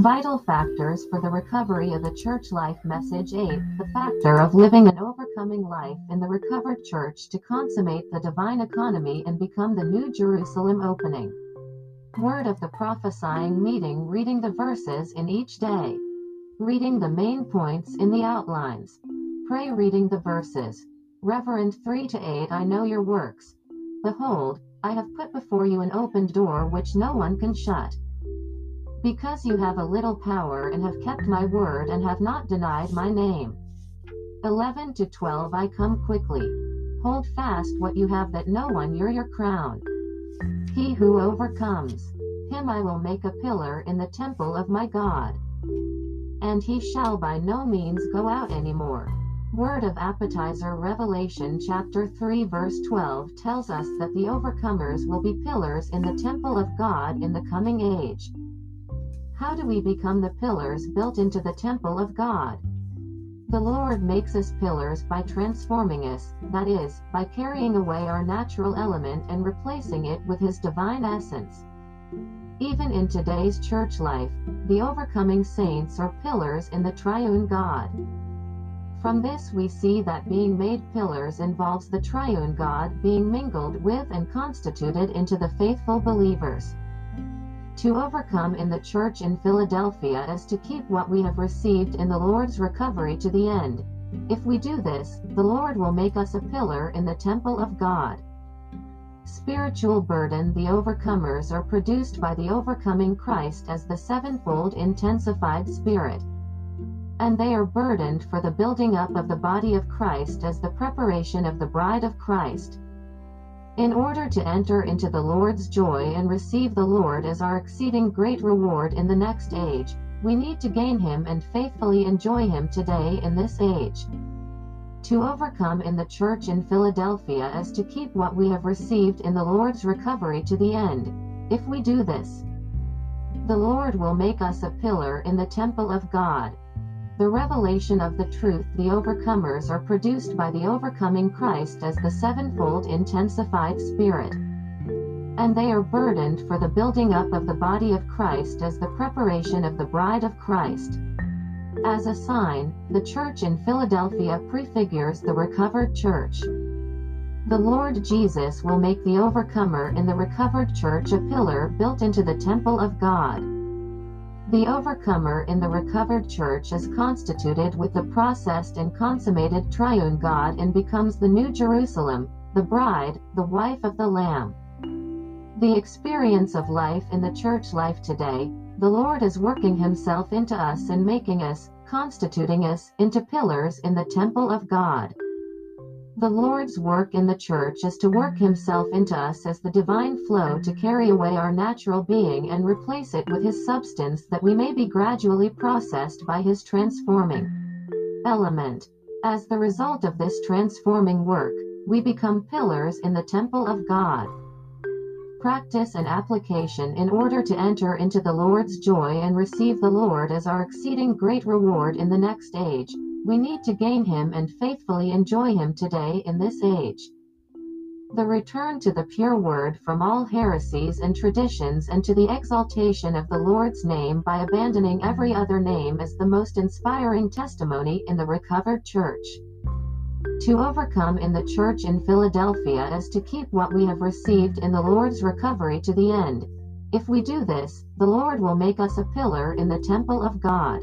Vital factors for the recovery of the church life message 8 The factor of living an overcoming life in the recovered church to consummate the divine economy and become the new Jerusalem opening. Word of the prophesying meeting reading the verses in each day. Reading the main points in the outlines. Pray reading the verses. Reverend 3 to 8 I know your works. Behold, I have put before you an open door which no one can shut. Because you have a little power and have kept my word and have not denied my name. 11 to 12 I come quickly. Hold fast what you have that no one you're your crown. He who overcomes, him I will make a pillar in the temple of my God. And he shall by no means go out any more. Word of appetizer Revelation chapter 3 verse 12 tells us that the overcomers will be pillars in the temple of God in the coming age. How do we become the pillars built into the temple of God? The Lord makes us pillars by transforming us, that is, by carrying away our natural element and replacing it with His divine essence. Even in today's church life, the overcoming saints are pillars in the triune God. From this we see that being made pillars involves the triune God being mingled with and constituted into the faithful believers. To overcome in the church in Philadelphia is to keep what we have received in the Lord's recovery to the end. If we do this, the Lord will make us a pillar in the temple of God. Spiritual burden The overcomers are produced by the overcoming Christ as the sevenfold intensified Spirit. And they are burdened for the building up of the body of Christ as the preparation of the bride of Christ. In order to enter into the Lord's joy and receive the Lord as our exceeding great reward in the next age, we need to gain Him and faithfully enjoy Him today in this age. To overcome in the church in Philadelphia is to keep what we have received in the Lord's recovery to the end. If we do this, the Lord will make us a pillar in the temple of God. The revelation of the truth the overcomers are produced by the overcoming Christ as the sevenfold intensified Spirit. And they are burdened for the building up of the body of Christ as the preparation of the bride of Christ. As a sign, the church in Philadelphia prefigures the recovered church. The Lord Jesus will make the overcomer in the recovered church a pillar built into the temple of God. The overcomer in the recovered church is constituted with the processed and consummated triune God and becomes the New Jerusalem, the bride, the wife of the Lamb. The experience of life in the church life today, the Lord is working Himself into us and making us, constituting us, into pillars in the temple of God. The Lord's work in the church is to work Himself into us as the divine flow to carry away our natural being and replace it with His substance that we may be gradually processed by His transforming element. As the result of this transforming work, we become pillars in the temple of God. Practice and application in order to enter into the Lord's joy and receive the Lord as our exceeding great reward in the next age we need to gain Him and faithfully enjoy Him today in this age. The return to the pure word from all heresies and traditions and to the exaltation of the Lord's name by abandoning every other name is the most inspiring testimony in the recovered church. To overcome in the church in Philadelphia is to keep what we have received in the Lord's recovery to the end. If we do this, the Lord will make us a pillar in the temple of God.